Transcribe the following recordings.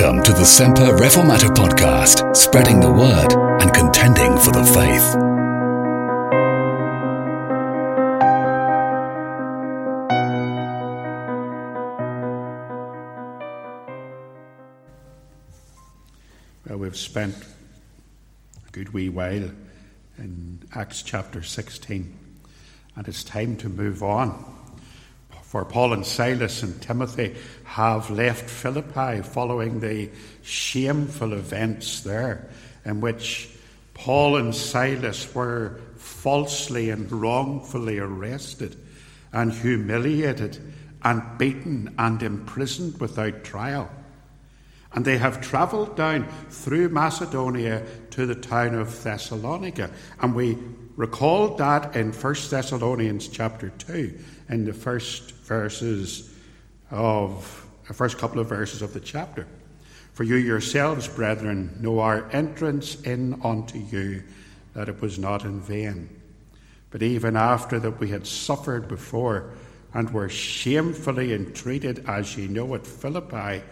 Welcome to the Semper Reformata podcast, spreading the word and contending for the faith. Well, we've spent a good wee while in Acts chapter 16, and it's time to move on. For Paul and Silas and Timothy have left Philippi following the shameful events there, in which Paul and Silas were falsely and wrongfully arrested and humiliated and beaten and imprisoned without trial. And they have travelled down through Macedonia to the town of Thessalonica. And we recalled that in 1 Thessalonians chapter 2, in the first verses of the first couple of verses of the chapter. For you yourselves, brethren, know our entrance in unto you, that it was not in vain. But even after that we had suffered before and were shamefully entreated, as ye know at Philippi,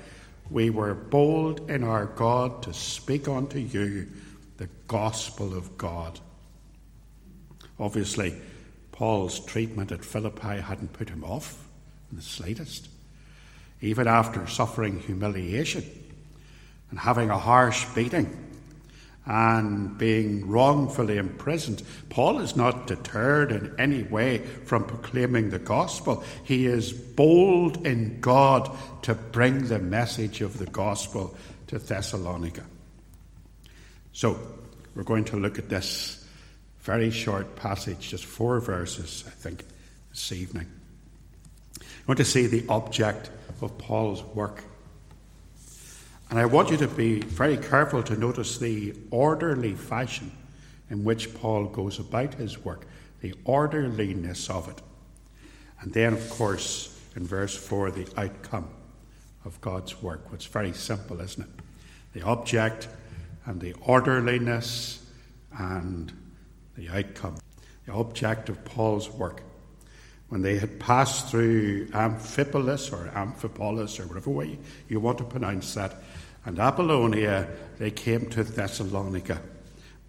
we were bold in our God to speak unto you the gospel of God. Obviously, Paul's treatment at Philippi hadn't put him off in the slightest. Even after suffering humiliation and having a harsh beating and being wrongfully imprisoned, Paul is not deterred in any way from proclaiming the gospel. He is bold in God to bring the message of the gospel to Thessalonica. So, we're going to look at this very short passage, just four verses, I think, this evening. I want to see the object of Paul's work. And I want you to be very careful to notice the orderly fashion in which Paul goes about his work, the orderliness of it. And then, of course, in verse 4, the outcome of God's work. It's very simple, isn't it? The object and the orderliness and the outcome. The object of Paul's work. When they had passed through Amphipolis or Amphipolis or whatever way you want to pronounce that, and Apollonia, they came to Thessalonica,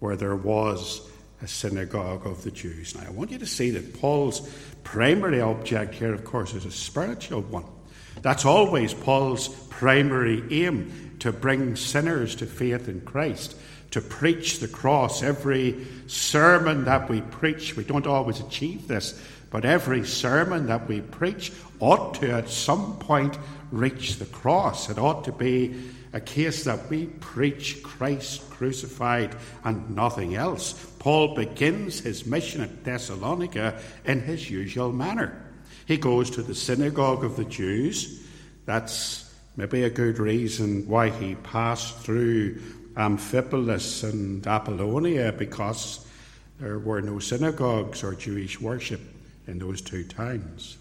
where there was a synagogue of the Jews. Now, I want you to see that Paul's primary object here, of course, is a spiritual one. That's always Paul's primary aim to bring sinners to faith in Christ, to preach the cross. Every sermon that we preach, we don't always achieve this, but every sermon that we preach ought to at some point reach the cross. It ought to be a case that we preach Christ crucified and nothing else. Paul begins his mission at Thessalonica in his usual manner. He goes to the synagogue of the Jews. That's maybe a good reason why he passed through Amphipolis and Apollonia because there were no synagogues or Jewish worship in those two towns.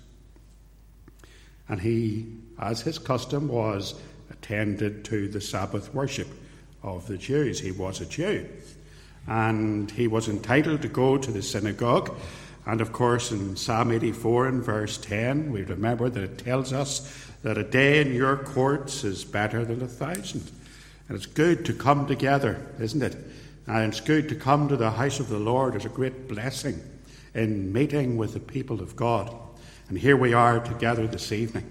And he, as his custom was, attended to the Sabbath worship of the Jews. He was a Jew. And he was entitled to go to the synagogue. And of course, in Psalm 84 and verse 10, we remember that it tells us that a day in your courts is better than a thousand. And it's good to come together, isn't it? And it's good to come to the house of the Lord. It's a great blessing in meeting with the people of God. And here we are together this evening,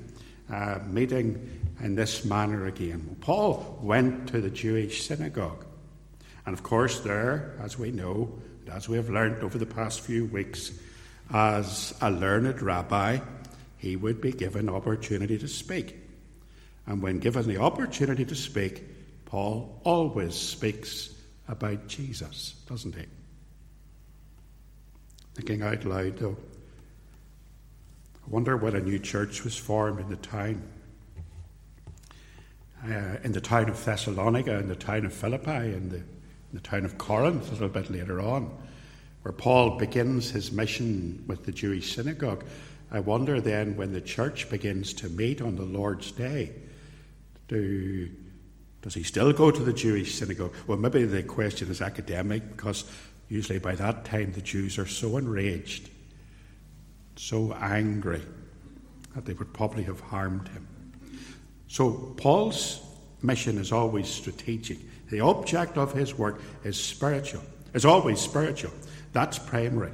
uh, meeting in this manner again. Paul went to the Jewish synagogue. And of course, there, as we know, and as we have learned over the past few weeks, as a learned rabbi, he would be given opportunity to speak. And when given the opportunity to speak, Paul always speaks about Jesus, doesn't he? Thinking out loud, though, I wonder when a new church was formed in the town uh, in the town of Thessalonica, in the town of Philippi, in the, in the town of Corinth a little bit later on, where Paul begins his mission with the Jewish synagogue. I wonder then when the church begins to meet on the Lord's Day, do, does he still go to the Jewish synagogue? Well, maybe the question is academic because usually by that time the Jews are so enraged, so angry, that they would probably have harmed him. So Paul's mission is always strategic. The object of his work is spiritual, it's always spiritual. That's primary.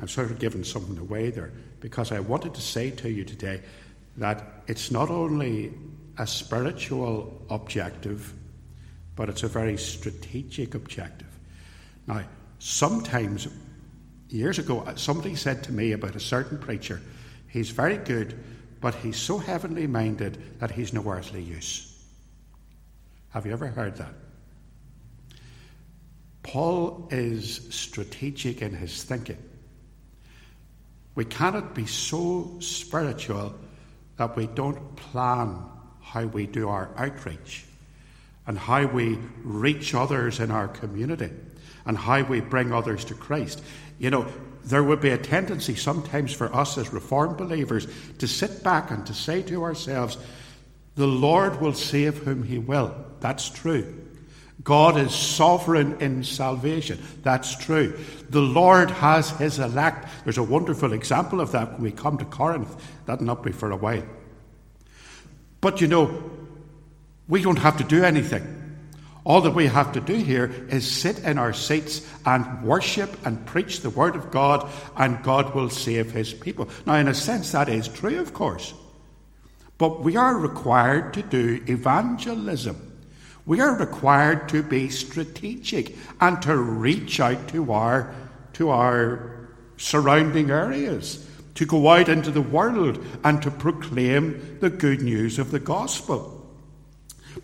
I've sort of given something away there because I wanted to say to you today that it's not only a spiritual objective, but it's a very strategic objective. Now, sometimes, years ago, uh, somebody said to me about a certain preacher, he's very good, but he's so heavenly minded that he's no earthly use. Have you ever heard that? Paul is strategic in his thinking. We cannot be so spiritual that we don't plan how we do our outreach and how we reach others in our community and how we bring others to Christ. You know, there would be a tendency sometimes for us as Reformed believers to sit back and to say to ourselves, the Lord will save whom he will. That's true. God is sovereign in salvation. That's true. The Lord has his elect. There's a wonderful example of that when we come to Corinth. That'll not be for a while. But you know, we don't have to do anything. All that we have to do here is sit in our seats and worship and preach the Word of God, and God will save His people. Now, in a sense, that is true, of course. But we are required to do evangelism. We are required to be strategic and to reach out to our, to our surrounding areas, to go out into the world and to proclaim the good news of the gospel.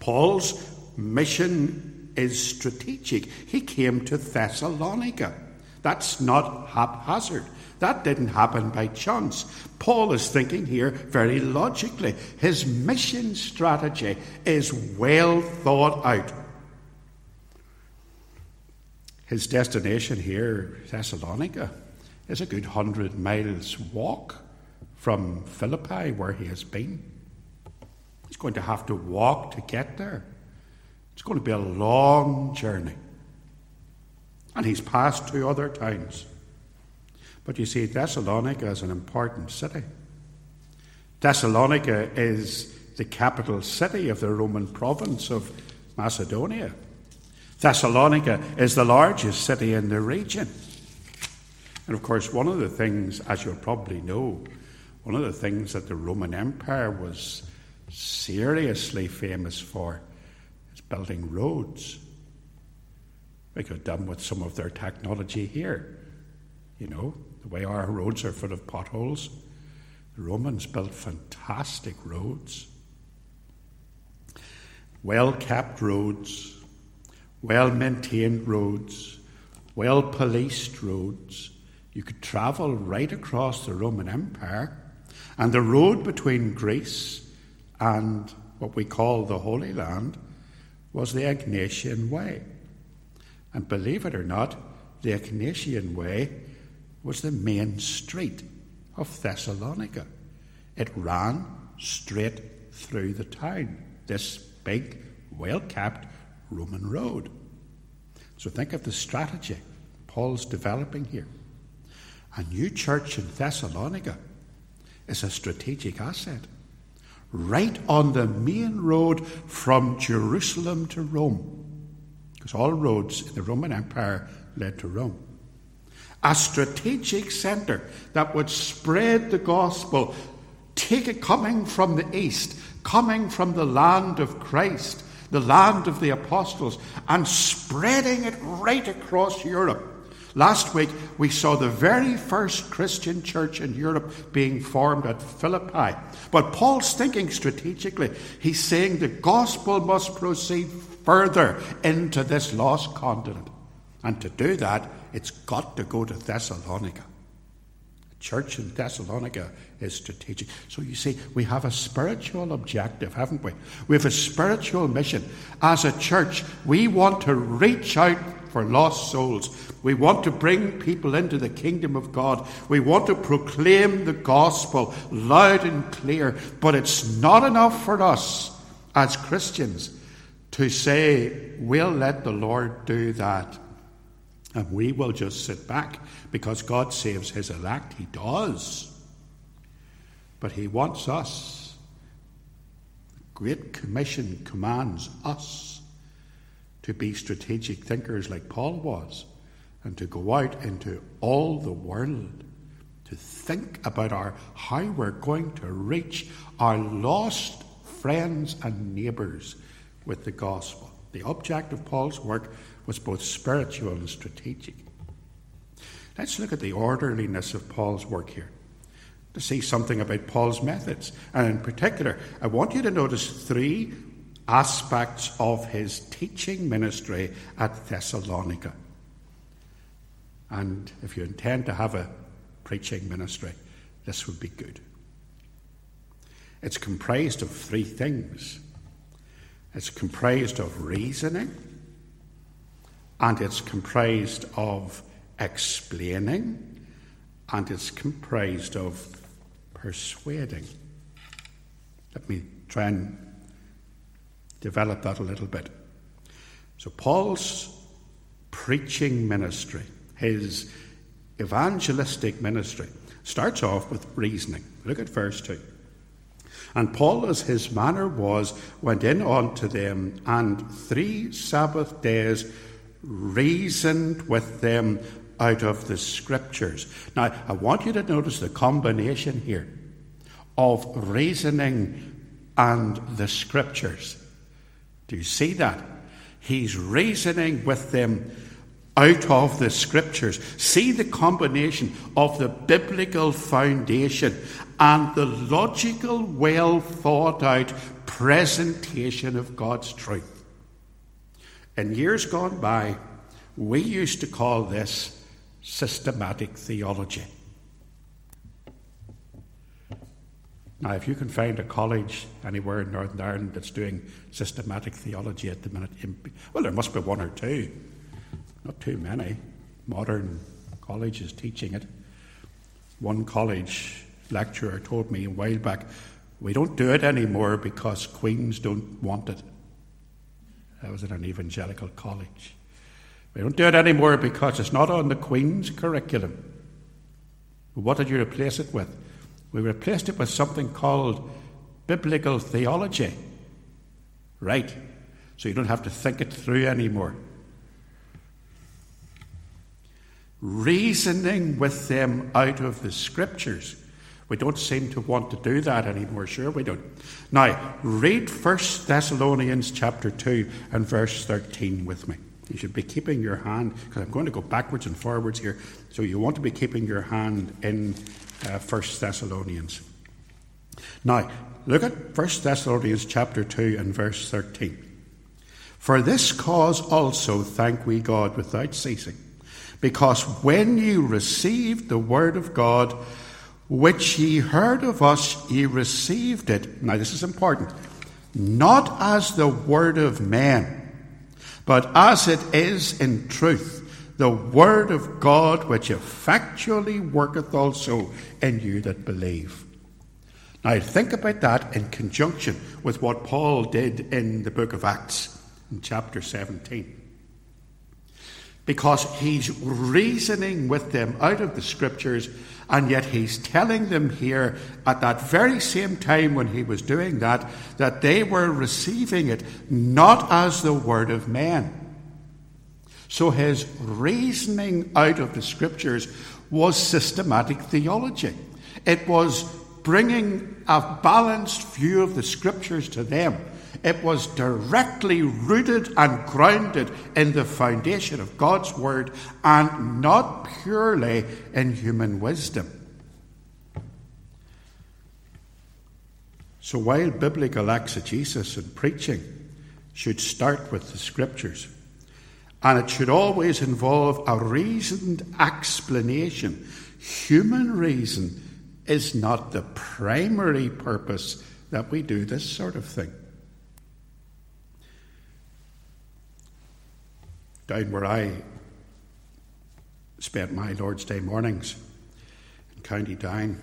Paul's mission is strategic. He came to Thessalonica. That's not haphazard. That didn't happen by chance. Paul is thinking here very logically. His mission strategy is well thought out. His destination here, Thessalonica, is a good hundred miles walk from Philippi, where he has been. He's going to have to walk to get there. It's going to be a long journey. And he's passed two other towns. But you see, Thessalonica is an important city. Thessalonica is the capital city of the Roman province of Macedonia. Thessalonica is the largest city in the region. And of course, one of the things, as you'll probably know, one of the things that the Roman Empire was seriously famous for is building roads. We could have done with some of their technology here. You know, the way our roads are full of potholes. The Romans built fantastic roads. Well kept roads, well maintained roads, well policed roads. You could travel right across the Roman Empire, and the road between Greece and what we call the Holy Land was the Egnatian Way. And believe it or not, the Egnatian Way was the main street of Thessalonica. It ran straight through the town, this big, well kept Roman road. So think of the strategy Paul's developing here. A new church in Thessalonica is a strategic asset. Right on the main road from Jerusalem to Rome. Because all roads in the Roman Empire led to Rome a strategic centre that would spread the gospel, take it coming from the east, coming from the land of Christ, the land of the apostles, and spreading it right across Europe. Last week, we saw the very first Christian church in Europe being formed at Philippi. But Paul's thinking strategically. He's saying the gospel must proceed further into this lost continent. And to do that, it's got to go to Thessalonica. The church in Thessalonica is strategic. So you see, we have a spiritual objective, haven't we? We have a spiritual mission. As a church, we want to reach out for lost souls. We want to bring people into the kingdom of God. We want to proclaim the gospel loud and clear. But it's not enough for us as Christians to say, we'll let the Lord do that. And we will just sit back because God saves his elect. He does. But he wants us, Great Commission commands us to be strategic thinkers like Paul was and to go out into all the world to think about our how we're going to reach our lost friends and neighbours with the gospel. The object of Paul's work was both spiritual and strategic. Let's look at the orderliness of Paul's work here to see something about Paul's methods. And in particular, I want you to notice three aspects of his teaching ministry at Thessalonica. And if you intend to have a preaching ministry, this would be good. It's comprised of three things it's comprised of reasoning, and it's comprised of explaining, and it's comprised of persuading. Let me try and develop that a little bit. So, Paul's preaching ministry, his evangelistic ministry, starts off with reasoning. Look at verse 2. And Paul, as his manner was, went in unto them, and three Sabbath days reasoned with them out of the scriptures. Now, I want you to notice the combination here of reasoning and the scriptures. Do you see that? He's reasoning with them out of the scriptures. See the combination of the biblical foundation and the logical, well thought out presentation of God's truth. In years gone by, we used to call this systematic theology. Now, if you can find a college anywhere in Northern Ireland that's doing systematic theology at the minute, well, there must be one or two, not too many. Modern colleges teaching it. One college lecturer told me a while back, we don't do it anymore because Queens don't want it. I was at an evangelical college. We don't do it anymore because it's not on the Queen's curriculum. What did you replace it with? We replaced it with something called biblical theology. Right. So you don't have to think it through anymore. Reasoning with them out of the scriptures. We don't seem to want to do that anymore, sure we don't. Now, read 1 Thessalonians chapter 2 and verse 13 with me. You should be keeping your hand, because I'm going to go backwards and forwards here, so you want to be keeping your hand in uh, 1 Thessalonians. Now, look at 1 Thessalonians chapter 2 and verse 13. For this cause also thank we God without ceasing, because when you received the word of God, which ye heard of us, ye received it. Now, this is important. Not as the word of man but as it is in truth, the word of God which effectually worketh also in you that believe. Now, think about that in conjunction with what Paul did in the book of Acts in chapter 17. Because he's reasoning with them out of the scriptures and yet he's telling them here at that very same time when he was doing that, that they were receiving it not as the word of man. So his reasoning out of the scriptures was systematic theology. It was bringing a balanced view of the scriptures to them. It was directly rooted and grounded in the foundation of God's Word and not purely in human wisdom. So while biblical exegesis and preaching should start with the Scriptures, and it should always involve a reasoned explanation, human reason is not the primary purpose that we do this sort of thing. down where I spent my Lord's Day mornings in County Down,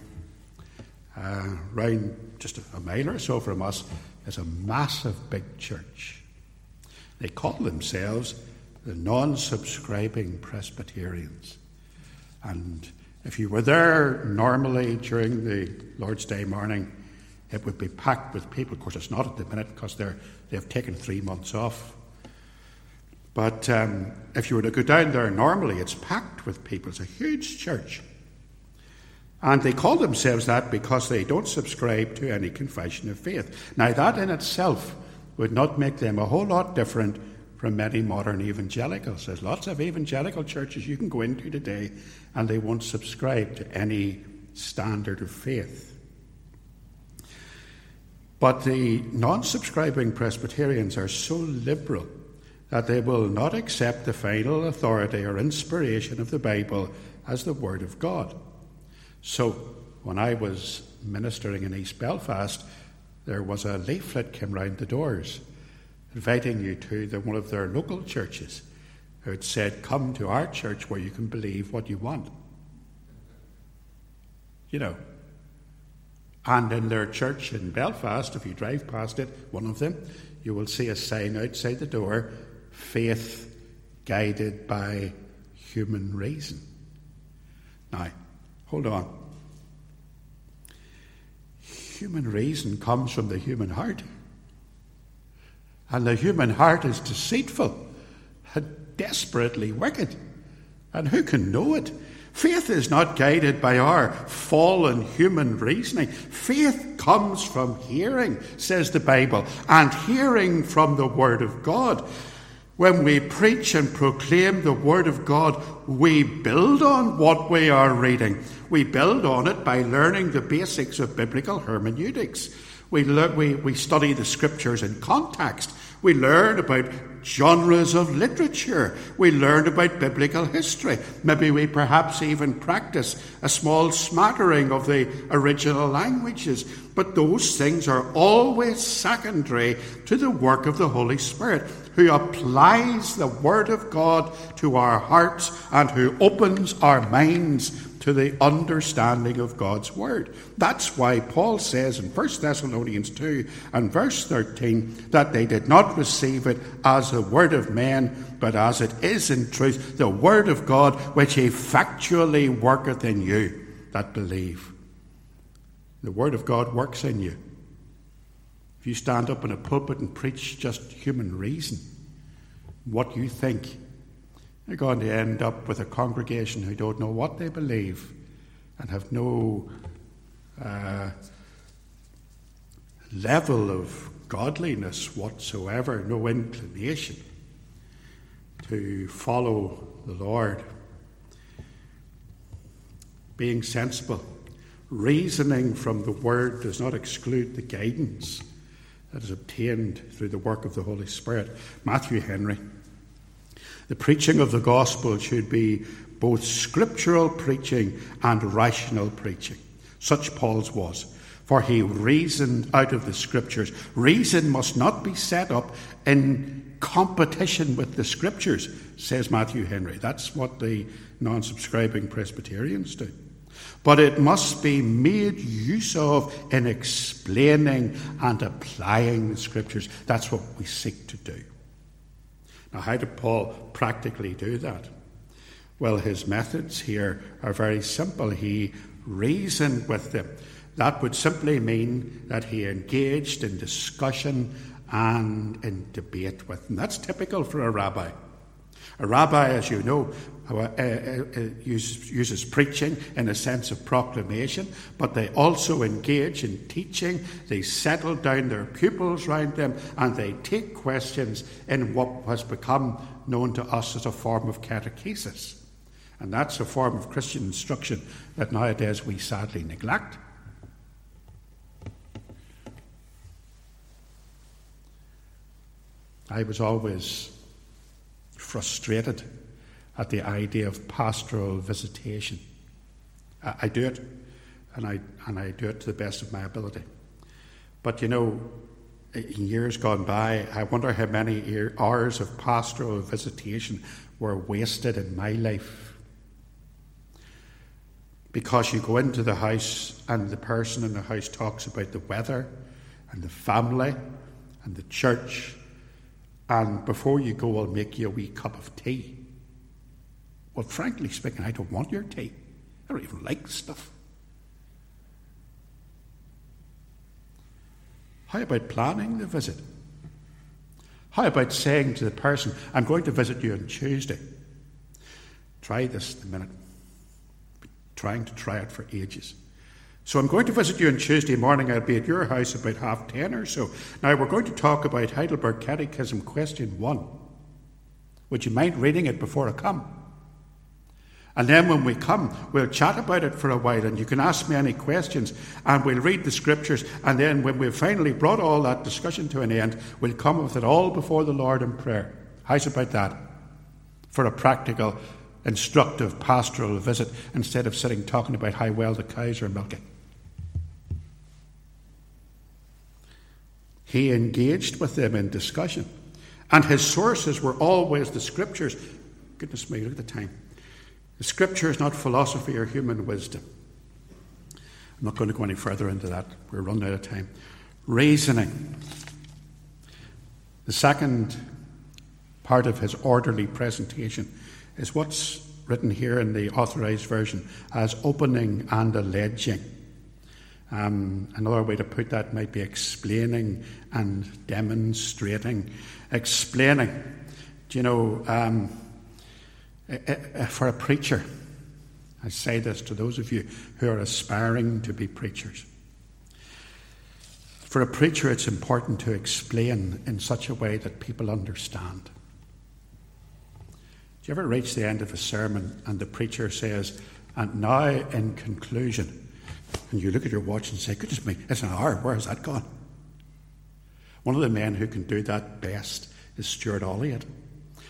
uh, round just a mile or so from us, is a massive big church. They call themselves the non subscribing Presbyterians. And if you were there normally during the Lord's Day morning, it would be packed with people. Of course, it's not at the minute because they're, they've taken three months off. But um, if you were to go down there normally, it's packed with people. It's a huge church. And they call themselves that because they don't subscribe to any confession of faith. Now, that in itself would not make them a whole lot different from many modern evangelicals. There's lots of evangelical churches you can go into today, and they won't subscribe to any standard of faith. But the non subscribing Presbyterians are so liberal that they will not accept the final authority or inspiration of the Bible as the Word of God. So, when I was ministering in East Belfast, there was a leaflet came round the doors inviting you to the, one of their local churches. who had said, Come to our church where you can believe what you want. You know. And in their church in Belfast, if you drive past it, one of them, you will see a sign outside the door faith guided by human reason. Now, hold on. Human reason comes from the human heart. And the human heart is deceitful and desperately wicked. And who can know it? Faith is not guided by our fallen human reasoning. Faith comes from hearing, says the Bible, and hearing from the Word of God. When we preach and proclaim the Word of God, we build on what we are reading. We build on it by learning the basics of biblical hermeneutics. We, learn, we, we study the Scriptures in context. We learn about genres of literature. We learn about biblical history. Maybe we perhaps even practice a small smattering of the original languages. But those things are always secondary to the work of the Holy Spirit, who applies the Word of God to our hearts and who opens our minds to the understanding of God's Word. That's why Paul says in 1 Thessalonians 2 and verse 13 that they did not receive it as the Word of men, but as it is in truth, the Word of God, which effectually worketh in you that believe. The Word of God works in you. If you stand up in a pulpit and preach just human reason, what you think, you're going to end up with a congregation who don't know what they believe and have no uh, level of godliness whatsoever, no inclination to follow the Lord. Being sensible, reasoning from the Word does not exclude the guidance that is obtained through the work of the Holy Spirit. Matthew Henry the preaching of the gospel should be both scriptural preaching and rational preaching. Such Paul's was. For he reasoned out of the scriptures. Reason must not be set up in competition with the scriptures, says Matthew Henry. That's what the non subscribing Presbyterians do. But it must be made use of in explaining and applying the scriptures. That's what we seek to do. Now, how did Paul practically do that? Well, his methods here are very simple. He reasoned with them. That would simply mean that he engaged in discussion and in debate with them. That's typical for a rabbi. A rabbi, as you know, uh, uh, uh, uses preaching in a sense of proclamation, but they also engage in teaching. They settle down their pupils round them and they take questions in what has become known to us as a form of catechesis. And that's a form of Christian instruction that nowadays we sadly neglect. I was always frustrated at the idea of pastoral visitation. I, I do it, and I, and I do it to the best of my ability. But you know, in years gone by, I wonder how many hours of pastoral visitation were wasted in my life. Because you go into the house and the person in the house talks about the weather and the family and the church and before you go, I'll make you a wee cup of tea. Well, frankly speaking, I don't want your tea. I don't even like the stuff. How about planning the visit? How about saying to the person, I'm going to visit you on Tuesday? Try this a minute. Trying to try it for ages. So I'm going to visit you on Tuesday morning. I'll be at your house about half ten or so. Now we're going to talk about Heidelberg Catechism question one. Would you mind reading it before I come? And then when we come, we'll chat about it for a while and you can ask me any questions and we'll read the scriptures. And then when we've finally brought all that discussion to an end, we'll come with it all before the Lord in prayer. How's about that? For a practical, instructive, pastoral visit instead of sitting talking about how well the cows are milking. He engaged with them in discussion. And his sources were always the scriptures. Goodness me, look at the time. The scriptures, not philosophy or human wisdom. I'm not going to go any further into that. We're running out of time. Reasoning. The second part of his orderly presentation is what's written here in the authorized version as opening and alleging. Um, another way to put that might be explaining and demonstrating. Explaining. Do you know, um, for a preacher, I say this to those of you who are aspiring to be preachers. For a preacher, it's important to explain in such a way that people understand. Do you ever reach the end of a sermon and the preacher says, and now in conclusion, and you look at your watch and say, goodness me, it's an hour, where has that gone? One of the men who can do that best is Stuart Olyott.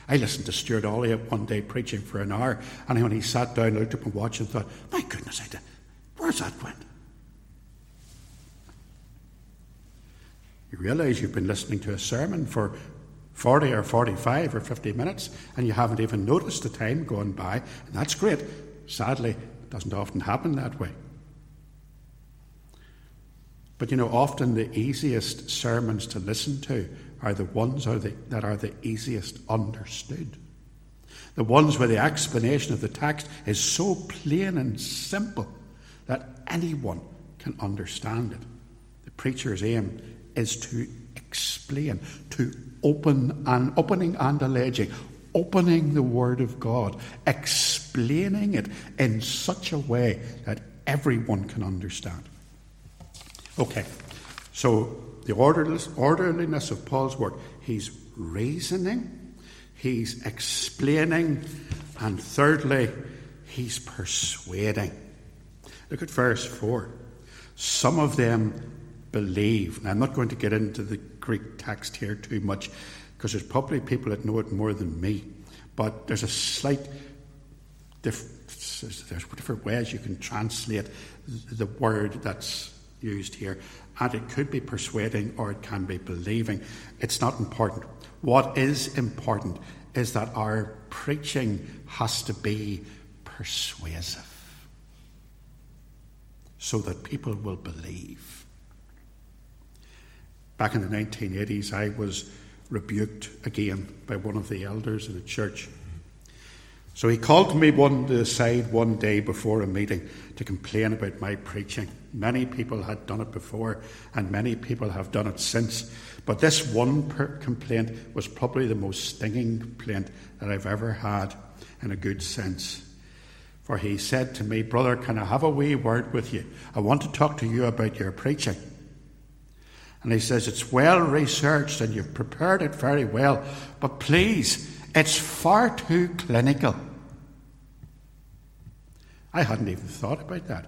I listened to Stuart Olyott one day preaching for an hour, and when he sat down, looked up and watch and thought, my goodness, I did. where's that went? You realise you've been listening to a sermon for 40 or 45 or 50 minutes, and you haven't even noticed the time going by, and that's great. Sadly, it doesn't often happen that way. But you know, often the easiest sermons to listen to are the ones are the, that are the easiest understood. The ones where the explanation of the text is so plain and simple that anyone can understand it. The preacher's aim is to explain, to open and opening and alleging, opening the Word of God, explaining it in such a way that everyone can understand. Okay, so the orderliness of Paul's work. He's reasoning, he's explaining, and thirdly, he's persuading. Look at verse 4. Some of them believe. Now, I'm not going to get into the Greek text here too much because there's probably people that know it more than me. But there's a slight difference. There's different ways you can translate the word that's used here and it could be persuading or it can be believing. It's not important. What is important is that our preaching has to be persuasive so that people will believe. Back in the 1980s, I was rebuked again by one of the elders in the church. So he called me one to the side one day before a meeting to complain about my preaching. Many people had done it before, and many people have done it since. But this one complaint was probably the most stinging complaint that I've ever had, in a good sense. For he said to me, Brother, can I have a wee word with you? I want to talk to you about your preaching. And he says, It's well researched and you've prepared it very well, but please, it's far too clinical. I hadn't even thought about that.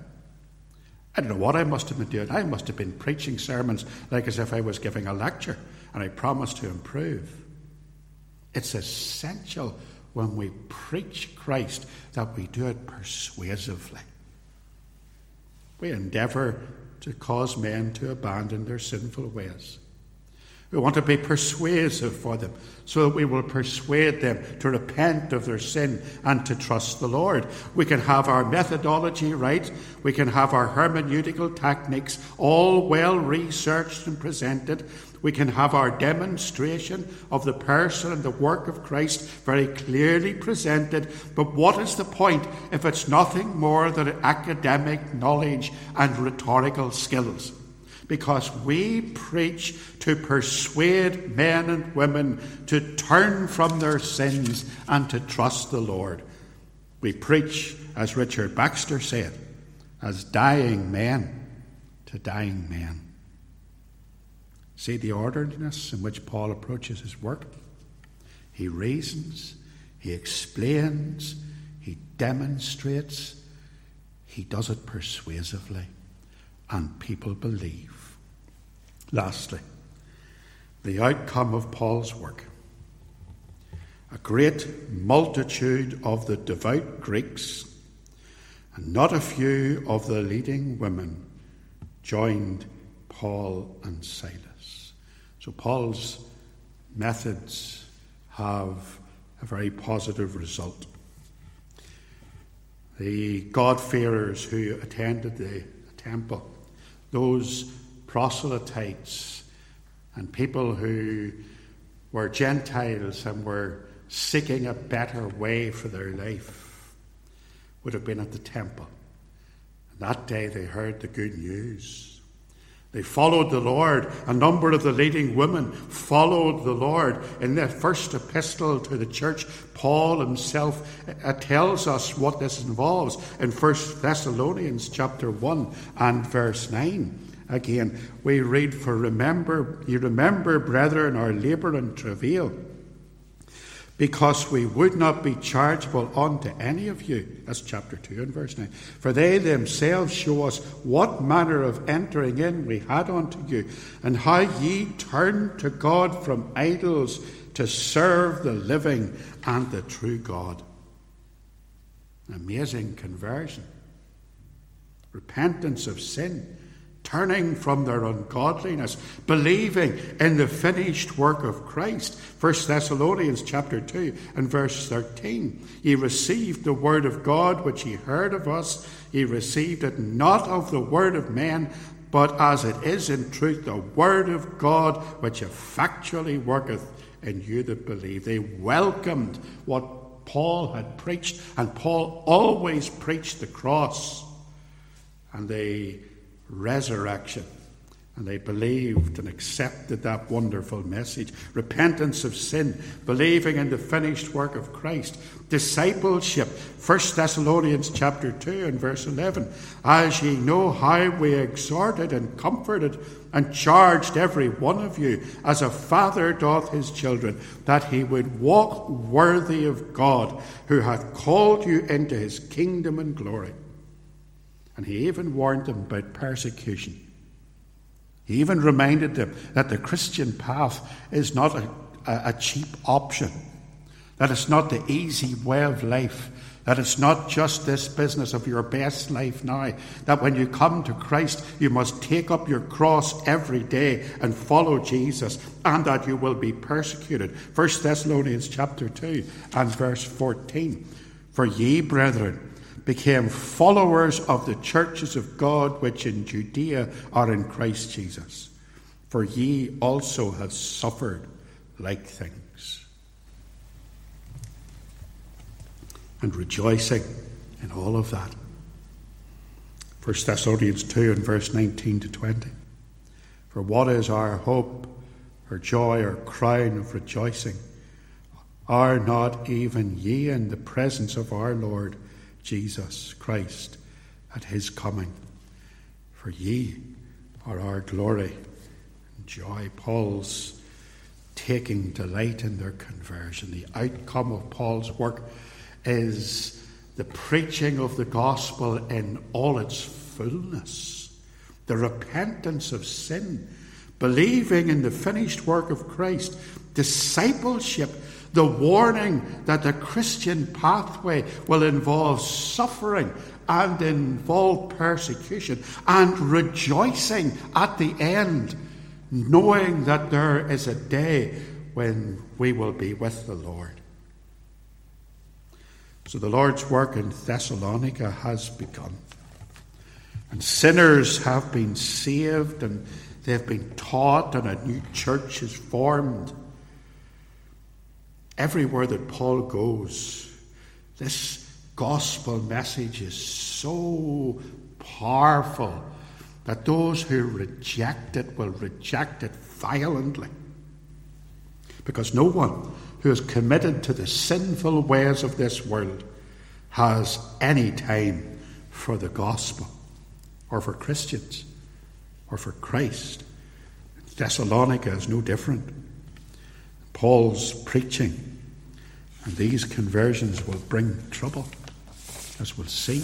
I don't know what I must have been doing. I must have been preaching sermons like as if I was giving a lecture, and I promised to improve. It's essential when we preach Christ that we do it persuasively. We endeavour to cause men to abandon their sinful ways. We want to be persuasive for them so that we will persuade them to repent of their sin and to trust the Lord. We can have our methodology right. We can have our hermeneutical techniques all well researched and presented. We can have our demonstration of the person and the work of Christ very clearly presented. But what is the point if it's nothing more than academic knowledge and rhetorical skills? Because we preach to persuade men and women to turn from their sins and to trust the Lord. We preach, as Richard Baxter said, as dying men to dying men. See the orderliness in which Paul approaches his work? He reasons, he explains, he demonstrates, he does it persuasively, and people believe. Lastly, the outcome of Paul's work. A great multitude of the devout Greeks and not a few of the leading women joined Paul and Silas. So Paul's methods have a very positive result. The God-fearers who attended the temple, those proselytes and people who were Gentiles and were seeking a better way for their life, would have been at the temple. And that day they heard the good news. They followed the Lord. A number of the leading women followed the Lord. In the first epistle to the church, Paul himself uh, tells us what this involves in 1 Thessalonians chapter 1 and verse 9. Again, we read, For remember, you remember, brethren, our labour and travail because we would not be chargeable unto any of you. That's chapter 2 and verse 9. For they themselves show us what manner of entering in we had unto you, and how ye turned to God from idols to serve the living and the true God. Amazing conversion, repentance of sin turning from their ungodliness, believing in the finished work of Christ. 1 Thessalonians chapter 2 and verse 13. Ye received the word of God which ye heard of us, ye received it not of the word of men, but as it is in truth the word of God which effectually worketh in you that believe. They welcomed what Paul had preached, and Paul always preached the cross. And they resurrection. And they believed and accepted that wonderful message. Repentance of sin, believing in the finished work of Christ, discipleship. 1 Thessalonians chapter 2 and verse 11. As ye know how we exhorted and comforted and charged every one of you, as a father doth his children, that he would walk worthy of God, who hath called you into his kingdom and glory. And he even warned them about persecution. He even reminded them that the Christian path is not a, a, cheap option, that it's not the easy way of life, that it's not just this business of your best life now, that when you come to Christ, you must take up your cross every day and follow Jesus, and that you will be persecuted. 1 Thessalonians chapter 2 and verse 14. For ye, brethren, became followers of the churches of God which in Judea are in Christ Jesus. For ye also have suffered like things. And rejoicing in all of that. 1 Thessalonians 2 and verse 19 to 20. For what is our hope, our joy, our crown of rejoicing? Are not even ye in the presence of our Lord? Jesus Christ at his coming. For ye are our glory and joy. Paul's taking delight in their conversion. The outcome of Paul's work is the preaching of the gospel in all its fullness, the repentance of sin, believing in the finished work of Christ, discipleship the warning that the Christian pathway will involve suffering and involve persecution and rejoicing at the end, knowing that there is a day when we will be with the Lord. So the Lord's work in Thessalonica has begun. And sinners have been saved and they've been taught, and a new church is formed. Everywhere that Paul goes, this gospel message is so powerful that those who reject it will reject it violently. Because no one who is committed to the sinful ways of this world has any time for the gospel or for Christians or for Christ. Thessalonica is no different. Paul's preaching and these conversions will bring trouble, as we'll see.